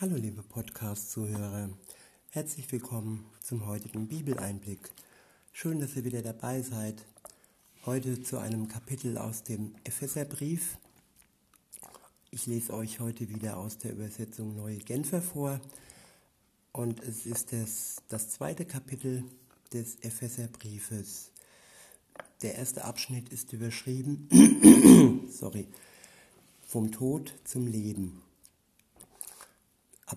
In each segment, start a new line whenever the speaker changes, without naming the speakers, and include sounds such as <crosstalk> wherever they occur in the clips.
Hallo liebe Podcast-Zuhörer, herzlich willkommen zum heutigen Bibeleinblick. Schön, dass ihr wieder dabei seid. Heute zu einem Kapitel aus dem Epheserbrief. Ich lese euch heute wieder aus der Übersetzung Neue Genfer vor und es ist das, das zweite Kapitel des Epheserbriefes. Der erste Abschnitt ist überschrieben, <coughs> sorry, vom Tod zum Leben.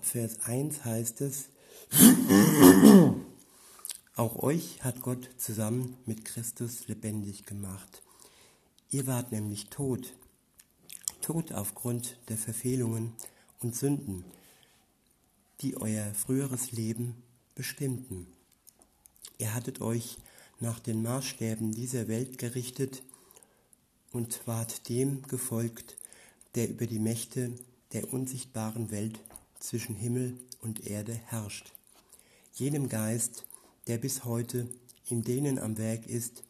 Ab Vers 1 heißt es, auch euch hat Gott zusammen mit Christus lebendig gemacht. Ihr wart nämlich tot, tot aufgrund der Verfehlungen und Sünden, die euer früheres Leben bestimmten. Ihr hattet euch nach den Maßstäben dieser Welt gerichtet und wart dem gefolgt, der über die Mächte der unsichtbaren Welt zwischen Himmel und Erde herrscht. Jenem Geist, der bis heute in denen am Werk ist,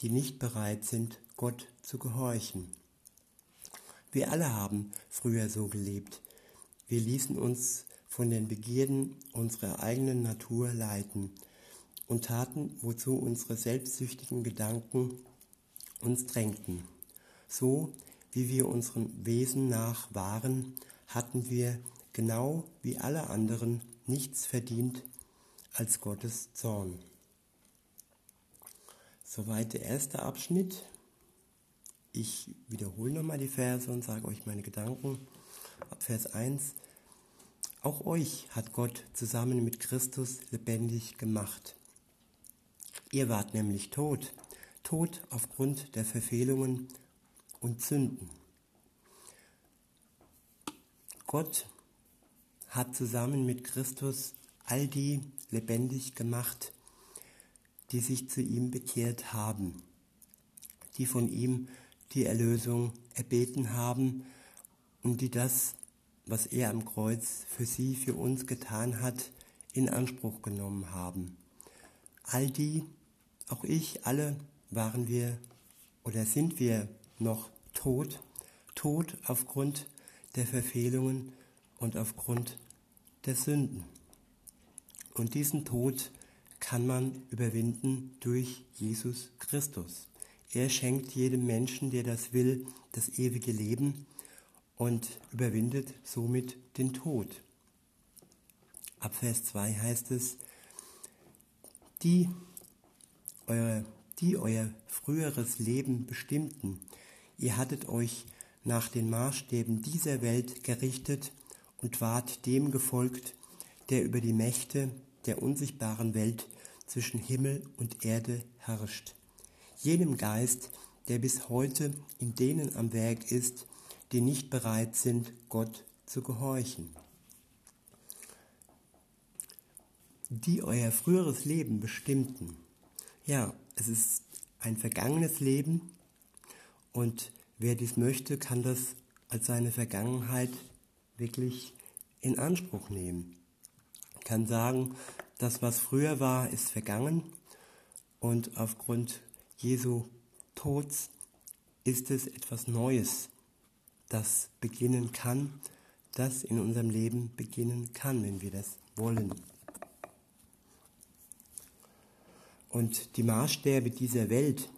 die nicht bereit sind, Gott zu gehorchen. Wir alle haben früher so gelebt. Wir ließen uns von den Begierden unserer eigenen Natur leiten und taten, wozu unsere selbstsüchtigen Gedanken uns drängten. So wie wir unserem Wesen nach waren, hatten wir genau wie alle anderen nichts verdient als Gottes Zorn. Soweit der erste Abschnitt. Ich wiederhole nochmal die Verse und sage euch meine Gedanken. Ab Vers 1. Auch euch hat Gott zusammen mit Christus lebendig gemacht. Ihr wart nämlich tot, tot aufgrund der Verfehlungen und Sünden. Gott hat zusammen mit Christus all die lebendig gemacht, die sich zu ihm bekehrt haben, die von ihm die Erlösung erbeten haben und die das, was er am Kreuz für sie, für uns getan hat, in Anspruch genommen haben. All die, auch ich, alle waren wir oder sind wir noch tot, tot aufgrund der Verfehlungen und aufgrund der Sünden. Und diesen Tod kann man überwinden durch Jesus Christus. Er schenkt jedem Menschen, der das will, das ewige Leben und überwindet somit den Tod. Ab Vers 2 heißt es, die, eure, die euer früheres Leben bestimmten, ihr hattet euch nach den Maßstäben dieser Welt gerichtet und ward dem gefolgt, der über die Mächte der unsichtbaren Welt zwischen Himmel und Erde herrscht. Jenem Geist, der bis heute in denen am Werk ist, die nicht bereit sind, Gott zu gehorchen. Die euer früheres Leben bestimmten. Ja, es ist ein vergangenes Leben und wer dies möchte, kann das als seine Vergangenheit wirklich in Anspruch nehmen. Ich kann sagen, das, was früher war, ist vergangen und aufgrund Jesu Tods ist es etwas Neues, das beginnen kann, das in unserem Leben beginnen kann, wenn wir das wollen. Und die Maßstäbe dieser Welt,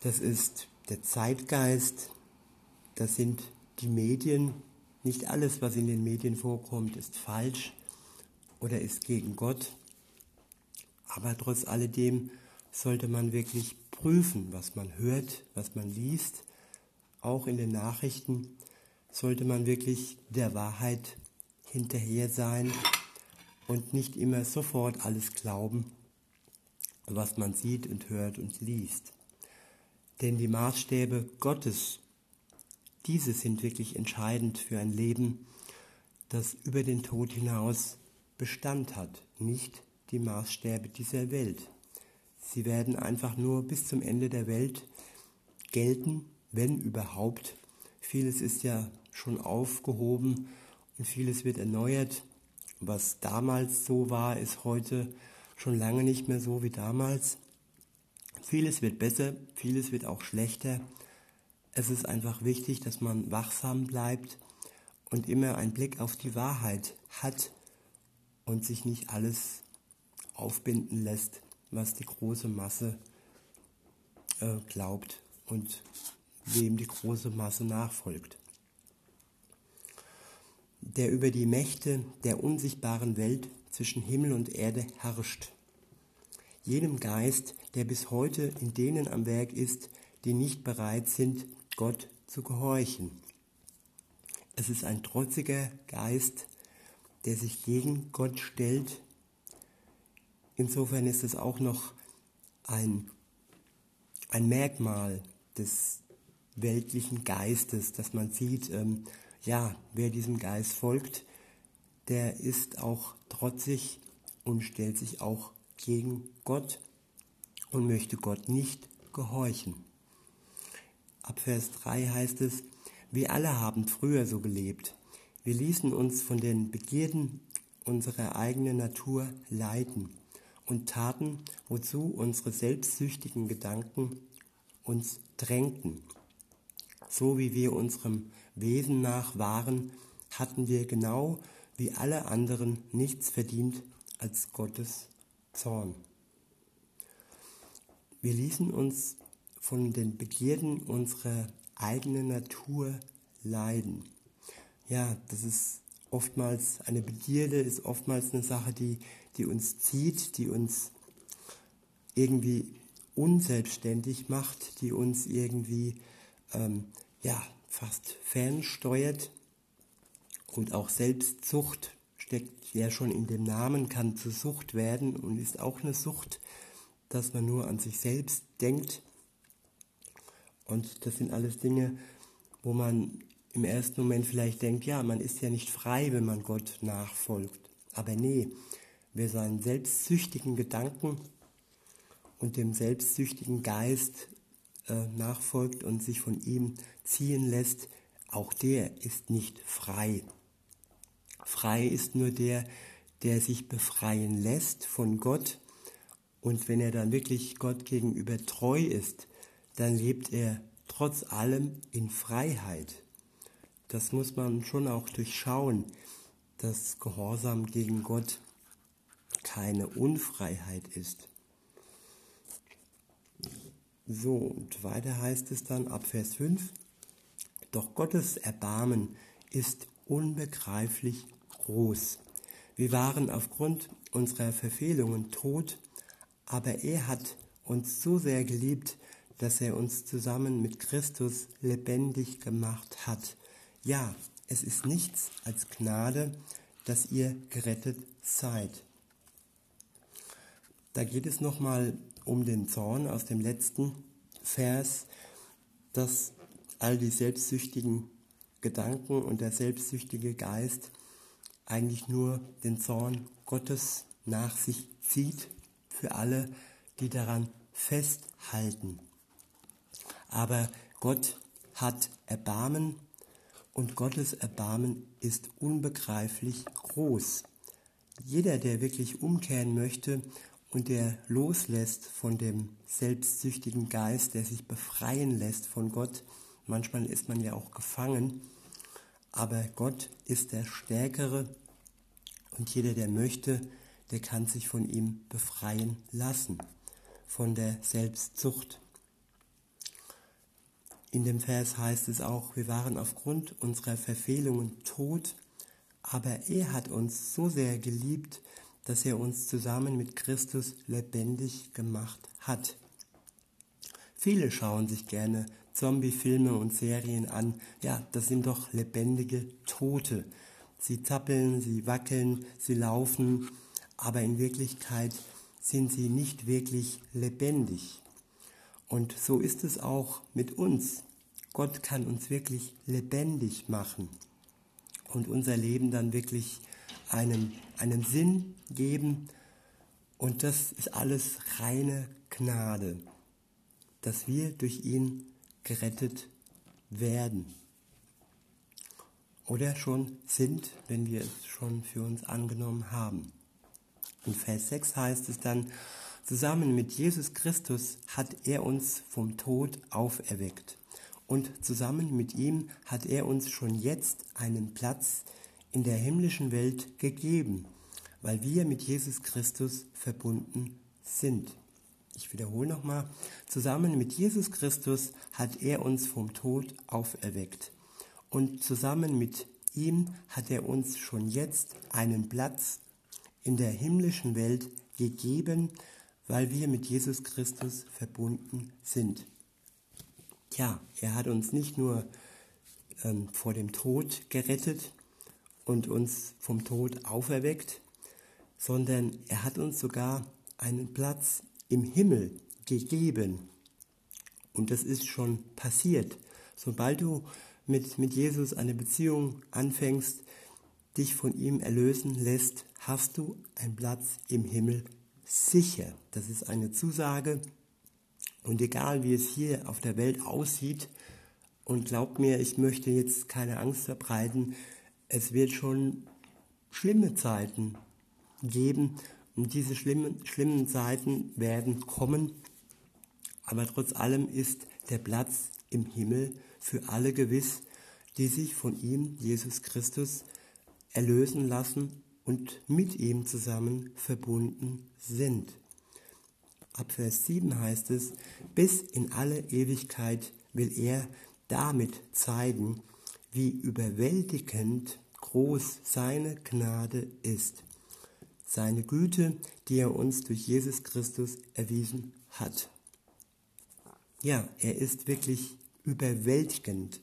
das ist der Zeitgeist, das sind die Medien, nicht alles, was in den Medien vorkommt, ist falsch oder ist gegen Gott. Aber trotz alledem sollte man wirklich prüfen, was man hört, was man liest. Auch in den Nachrichten sollte man wirklich der Wahrheit hinterher sein und nicht immer sofort alles glauben, was man sieht und hört und liest. Denn die Maßstäbe Gottes diese sind wirklich entscheidend für ein Leben, das über den Tod hinaus Bestand hat, nicht die Maßstäbe dieser Welt. Sie werden einfach nur bis zum Ende der Welt gelten, wenn überhaupt. Vieles ist ja schon aufgehoben und vieles wird erneuert. Was damals so war, ist heute schon lange nicht mehr so wie damals. Vieles wird besser, vieles wird auch schlechter es ist einfach wichtig, dass man wachsam bleibt und immer einen Blick auf die Wahrheit hat und sich nicht alles aufbinden lässt, was die große Masse äh, glaubt und wem die große Masse nachfolgt. Der über die Mächte der unsichtbaren Welt zwischen Himmel und Erde herrscht. Jenem Geist, der bis heute in denen am Werk ist, die nicht bereit sind, Gott zu gehorchen. Es ist ein trotziger Geist, der sich gegen Gott stellt. Insofern ist es auch noch ein, ein Merkmal des weltlichen Geistes, dass man sieht, ähm, ja, wer diesem Geist folgt, der ist auch trotzig und stellt sich auch gegen Gott und möchte Gott nicht gehorchen. Ab Vers 3 heißt es, wir alle haben früher so gelebt. Wir ließen uns von den Begierden unserer eigenen Natur leiten und taten, wozu unsere selbstsüchtigen Gedanken uns drängten. So wie wir unserem Wesen nach waren, hatten wir genau wie alle anderen nichts verdient als Gottes Zorn. Wir ließen uns von den Begierden unserer eigenen Natur leiden. Ja, das ist oftmals eine Begierde, ist oftmals eine Sache, die, die uns zieht, die uns irgendwie unselbstständig macht, die uns irgendwie ähm, ja, fast fernsteuert. Und auch Selbstzucht steckt ja schon in dem Namen, kann zur Sucht werden und ist auch eine Sucht, dass man nur an sich selbst denkt. Und das sind alles Dinge, wo man im ersten Moment vielleicht denkt, ja, man ist ja nicht frei, wenn man Gott nachfolgt. Aber nee, wer seinen selbstsüchtigen Gedanken und dem selbstsüchtigen Geist äh, nachfolgt und sich von ihm ziehen lässt, auch der ist nicht frei. Frei ist nur der, der sich befreien lässt von Gott. Und wenn er dann wirklich Gott gegenüber treu ist, dann lebt er trotz allem in Freiheit. Das muss man schon auch durchschauen, dass Gehorsam gegen Gott keine Unfreiheit ist. So, und weiter heißt es dann ab Vers 5, doch Gottes Erbarmen ist unbegreiflich groß. Wir waren aufgrund unserer Verfehlungen tot, aber er hat uns so sehr geliebt, dass er uns zusammen mit Christus lebendig gemacht hat. Ja, es ist nichts als Gnade, dass ihr gerettet seid. Da geht es nochmal um den Zorn aus dem letzten Vers, dass all die selbstsüchtigen Gedanken und der selbstsüchtige Geist eigentlich nur den Zorn Gottes nach sich zieht für alle, die daran festhalten. Aber Gott hat Erbarmen und Gottes Erbarmen ist unbegreiflich groß. Jeder, der wirklich umkehren möchte und der loslässt von dem selbstsüchtigen Geist, der sich befreien lässt von Gott, manchmal ist man ja auch gefangen, aber Gott ist der Stärkere und jeder, der möchte, der kann sich von ihm befreien lassen, von der Selbstzucht. In dem Vers heißt es auch, wir waren aufgrund unserer Verfehlungen tot, aber er hat uns so sehr geliebt, dass er uns zusammen mit Christus lebendig gemacht hat. Viele schauen sich gerne Zombie-Filme und Serien an. Ja, das sind doch lebendige Tote. Sie zappeln, sie wackeln, sie laufen, aber in Wirklichkeit sind sie nicht wirklich lebendig. Und so ist es auch mit uns. Gott kann uns wirklich lebendig machen und unser Leben dann wirklich einen, einen Sinn geben. Und das ist alles reine Gnade, dass wir durch ihn gerettet werden. Oder schon sind, wenn wir es schon für uns angenommen haben. In Vers 6 heißt es dann, zusammen mit Jesus Christus hat er uns vom Tod auferweckt. Und zusammen mit ihm hat er uns schon jetzt einen Platz in der himmlischen Welt gegeben, weil wir mit Jesus Christus verbunden sind. Ich wiederhole nochmal, zusammen mit Jesus Christus hat er uns vom Tod auferweckt. Und zusammen mit ihm hat er uns schon jetzt einen Platz in der himmlischen Welt gegeben, weil wir mit Jesus Christus verbunden sind. Ja, er hat uns nicht nur ähm, vor dem Tod gerettet und uns vom Tod auferweckt, sondern er hat uns sogar einen Platz im Himmel gegeben. Und das ist schon passiert. Sobald du mit, mit Jesus eine Beziehung anfängst, dich von ihm erlösen lässt, hast du einen Platz im Himmel sicher. Das ist eine Zusage. Und egal wie es hier auf der Welt aussieht, und glaubt mir, ich möchte jetzt keine Angst verbreiten, es wird schon schlimme Zeiten geben und diese schlimmen, schlimmen Zeiten werden kommen. Aber trotz allem ist der Platz im Himmel für alle gewiss, die sich von ihm, Jesus Christus, erlösen lassen und mit ihm zusammen verbunden sind. Ab Vers 7 heißt es, bis in alle Ewigkeit will er damit zeigen, wie überwältigend groß seine Gnade ist, seine Güte, die er uns durch Jesus Christus erwiesen hat. Ja, er ist wirklich überwältigend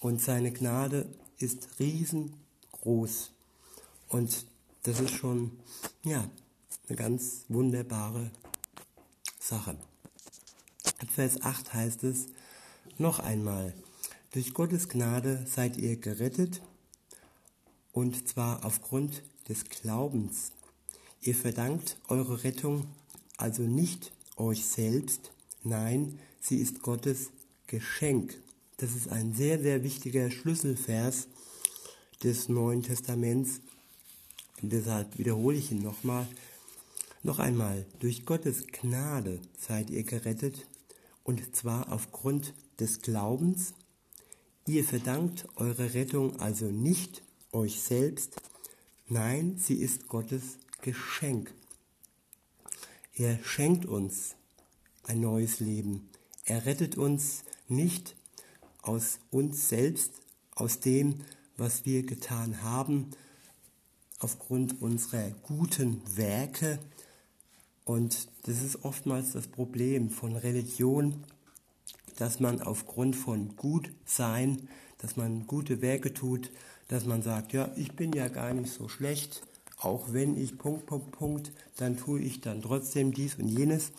und seine Gnade ist riesengroß. Und das ist schon, ja, eine ganz wunderbare Sache. Vers 8 heißt es noch einmal, durch Gottes Gnade seid ihr gerettet und zwar aufgrund des Glaubens. Ihr verdankt eure Rettung also nicht euch selbst, nein, sie ist Gottes Geschenk. Das ist ein sehr, sehr wichtiger Schlüsselvers des Neuen Testaments. Und deshalb wiederhole ich ihn nochmal. Noch einmal, durch Gottes Gnade seid ihr gerettet, und zwar aufgrund des Glaubens. Ihr verdankt eure Rettung also nicht euch selbst, nein, sie ist Gottes Geschenk. Er schenkt uns ein neues Leben. Er rettet uns nicht aus uns selbst, aus dem, was wir getan haben, aufgrund unserer guten Werke. Und das ist oftmals das Problem von Religion, dass man aufgrund von Gutsein, dass man gute Werke tut, dass man sagt, ja, ich bin ja gar nicht so schlecht, auch wenn ich Punkt, Punkt, Punkt, dann tue ich dann trotzdem dies und jenes.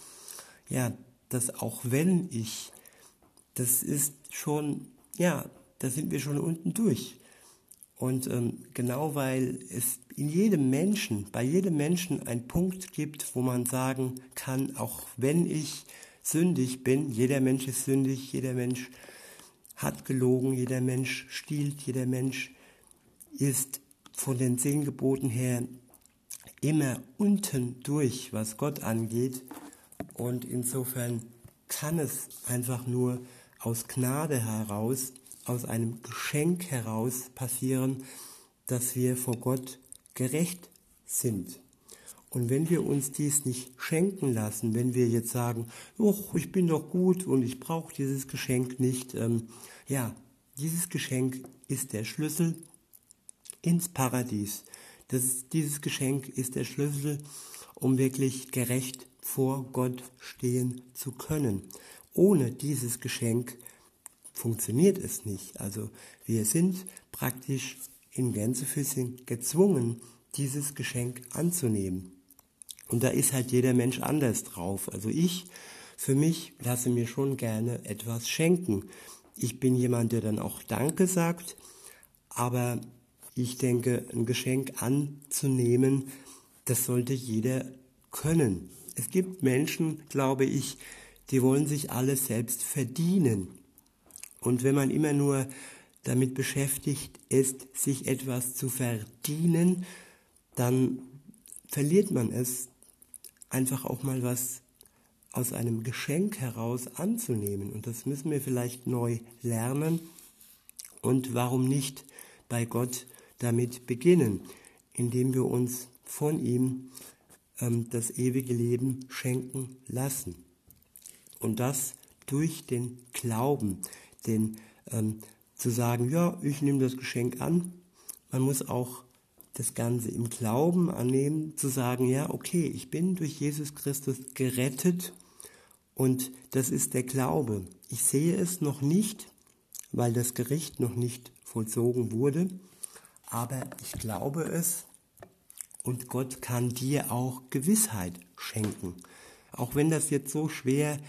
Ja, dass auch wenn ich das ist schon, ja, da sind wir schon unten durch. Und ähm, genau weil es in jedem Menschen, bei jedem Menschen einen Punkt gibt, wo man sagen kann, auch wenn ich sündig bin, jeder Mensch ist sündig, jeder Mensch hat gelogen, jeder Mensch stiehlt, jeder Mensch ist von den zehn Geboten her immer unten durch, was Gott angeht. Und insofern kann es einfach nur aus Gnade heraus, aus einem Geschenk heraus passieren, dass wir vor Gott gerecht sind. Und wenn wir uns dies nicht schenken lassen, wenn wir jetzt sagen, ich bin doch gut und ich brauche dieses Geschenk nicht, ähm, ja, dieses Geschenk ist der Schlüssel ins Paradies. Das, dieses Geschenk ist der Schlüssel, um wirklich gerecht vor Gott stehen zu können ohne dieses Geschenk funktioniert es nicht. Also wir sind praktisch in Gänsefüßchen gezwungen, dieses Geschenk anzunehmen. Und da ist halt jeder Mensch anders drauf. Also ich, für mich, lasse mir schon gerne etwas schenken. Ich bin jemand, der dann auch Danke sagt, aber ich denke, ein Geschenk anzunehmen, das sollte jeder können. Es gibt Menschen, glaube ich, die wollen sich alles selbst verdienen. Und wenn man immer nur damit beschäftigt ist, sich etwas zu verdienen, dann verliert man es, einfach auch mal was aus einem Geschenk heraus anzunehmen. Und das müssen wir vielleicht neu lernen. Und warum nicht bei Gott damit beginnen, indem wir uns von ihm ähm, das ewige Leben schenken lassen. Und das durch den Glauben, denn ähm, zu sagen, ja, ich nehme das Geschenk an, man muss auch das Ganze im Glauben annehmen, zu sagen, ja, okay, ich bin durch Jesus Christus gerettet und das ist der Glaube. Ich sehe es noch nicht, weil das Gericht noch nicht vollzogen wurde, aber ich glaube es und Gott kann dir auch Gewissheit schenken. Auch wenn das jetzt so schwer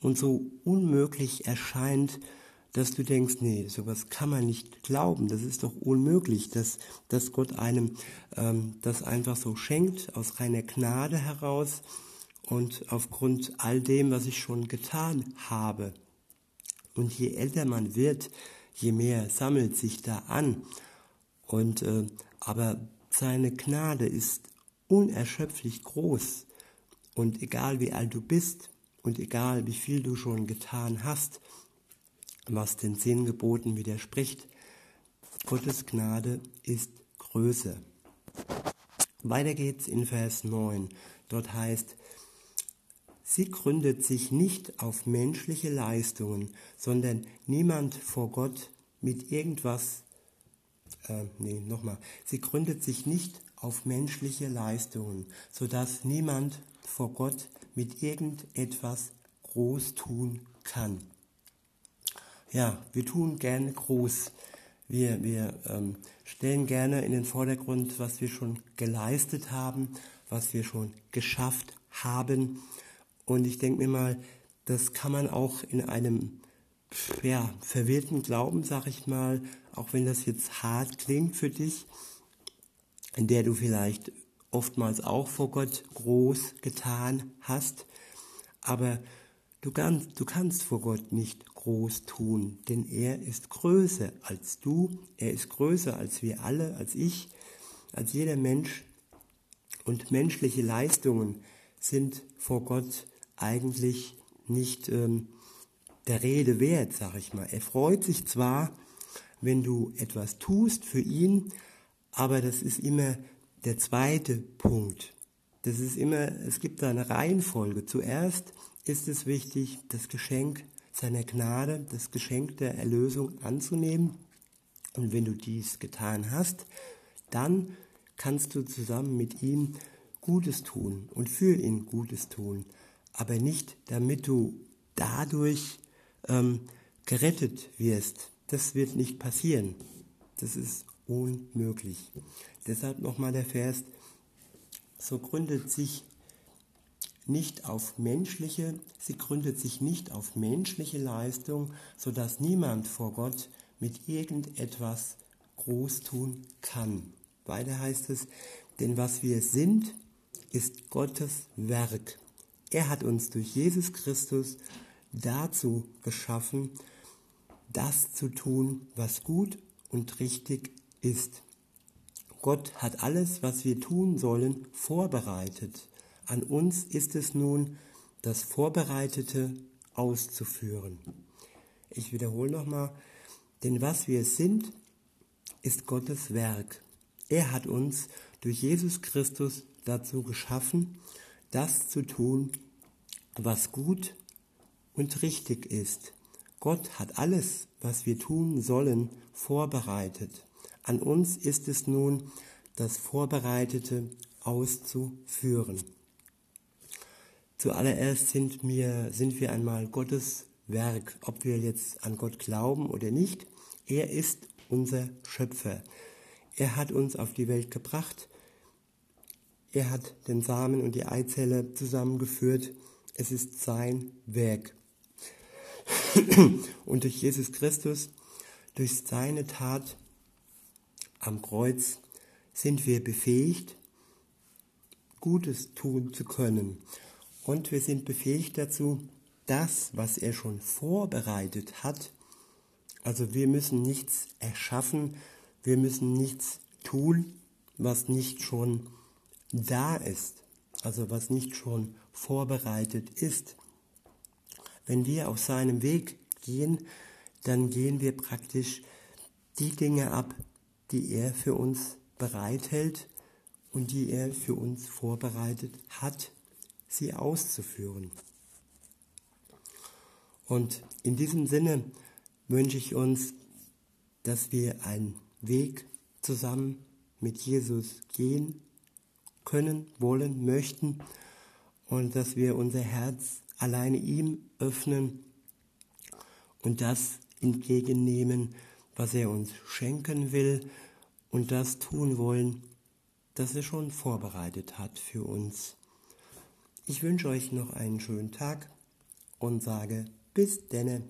und so unmöglich erscheint, dass du denkst, nee, sowas kann man nicht glauben, das ist doch unmöglich, dass, dass Gott einem ähm, das einfach so schenkt, aus reiner Gnade heraus und aufgrund all dem, was ich schon getan habe. Und je älter man wird, je mehr sammelt sich da an. Und äh, aber seine Gnade ist unerschöpflich groß. Und egal wie alt du bist und egal wie viel du schon getan hast, was den zehn Geboten widerspricht. Gottes Gnade ist Größe. Weiter geht's in Vers 9. Dort heißt, sie gründet sich nicht auf menschliche Leistungen, sondern niemand vor Gott mit irgendwas, äh, nee, nochmal, sie gründet sich nicht auf menschliche Leistungen, sodass niemand vor Gott mit irgendetwas groß tun kann ja, wir tun gerne groß. Wir, wir ähm, stellen gerne in den Vordergrund, was wir schon geleistet haben, was wir schon geschafft haben. Und ich denke mir mal, das kann man auch in einem ja, verwirrten Glauben, sag ich mal, auch wenn das jetzt hart klingt für dich, in der du vielleicht oftmals auch vor Gott groß getan hast, aber du kannst, du kannst vor Gott nicht groß tun, denn er ist größer als du, er ist größer als wir alle, als ich, als jeder Mensch. Und menschliche Leistungen sind vor Gott eigentlich nicht ähm, der Rede wert, sag ich mal. Er freut sich zwar, wenn du etwas tust für ihn, aber das ist immer der zweite Punkt. Das ist immer, es gibt da eine Reihenfolge. Zuerst ist es wichtig, das Geschenk seiner Gnade, das Geschenk der Erlösung anzunehmen. Und wenn du dies getan hast, dann kannst du zusammen mit ihm Gutes tun und für ihn Gutes tun, aber nicht damit du dadurch ähm, gerettet wirst. Das wird nicht passieren. Das ist unmöglich. Deshalb nochmal der Vers, so gründet sich nicht auf menschliche, sie gründet sich nicht auf menschliche Leistung, so dass niemand vor Gott mit irgendetwas groß tun kann. Weiter heißt es, denn was wir sind, ist Gottes Werk. Er hat uns durch Jesus Christus dazu geschaffen, das zu tun, was gut und richtig ist. Gott hat alles, was wir tun sollen, vorbereitet. An uns ist es nun, das Vorbereitete auszuführen. Ich wiederhole nochmal, denn was wir sind, ist Gottes Werk. Er hat uns durch Jesus Christus dazu geschaffen, das zu tun, was gut und richtig ist. Gott hat alles, was wir tun sollen, vorbereitet. An uns ist es nun, das Vorbereitete auszuführen. Zuallererst sind wir, sind wir einmal Gottes Werk, ob wir jetzt an Gott glauben oder nicht. Er ist unser Schöpfer. Er hat uns auf die Welt gebracht. Er hat den Samen und die Eizelle zusammengeführt. Es ist sein Werk. <clears throat> Und durch Jesus Christus, durch seine Tat am Kreuz, sind wir befähigt, Gutes tun zu können und wir sind befähigt dazu, das, was er schon vorbereitet hat, also wir müssen nichts erschaffen, wir müssen nichts tun, was nicht schon da ist, also was nicht schon vorbereitet ist. Wenn wir auf seinem Weg gehen, dann gehen wir praktisch die Dinge ab, die er für uns bereithält und die er für uns vorbereitet hat, sie auszuführen. Und in diesem Sinne wünsche ich uns, dass wir einen Weg zusammen mit Jesus gehen können, wollen, möchten und dass wir unser Herz alleine ihm öffnen und das entgegennehmen, was er uns schenken will und das tun wollen, das er schon vorbereitet hat für uns. Ich wünsche euch noch einen schönen Tag und sage bis denne.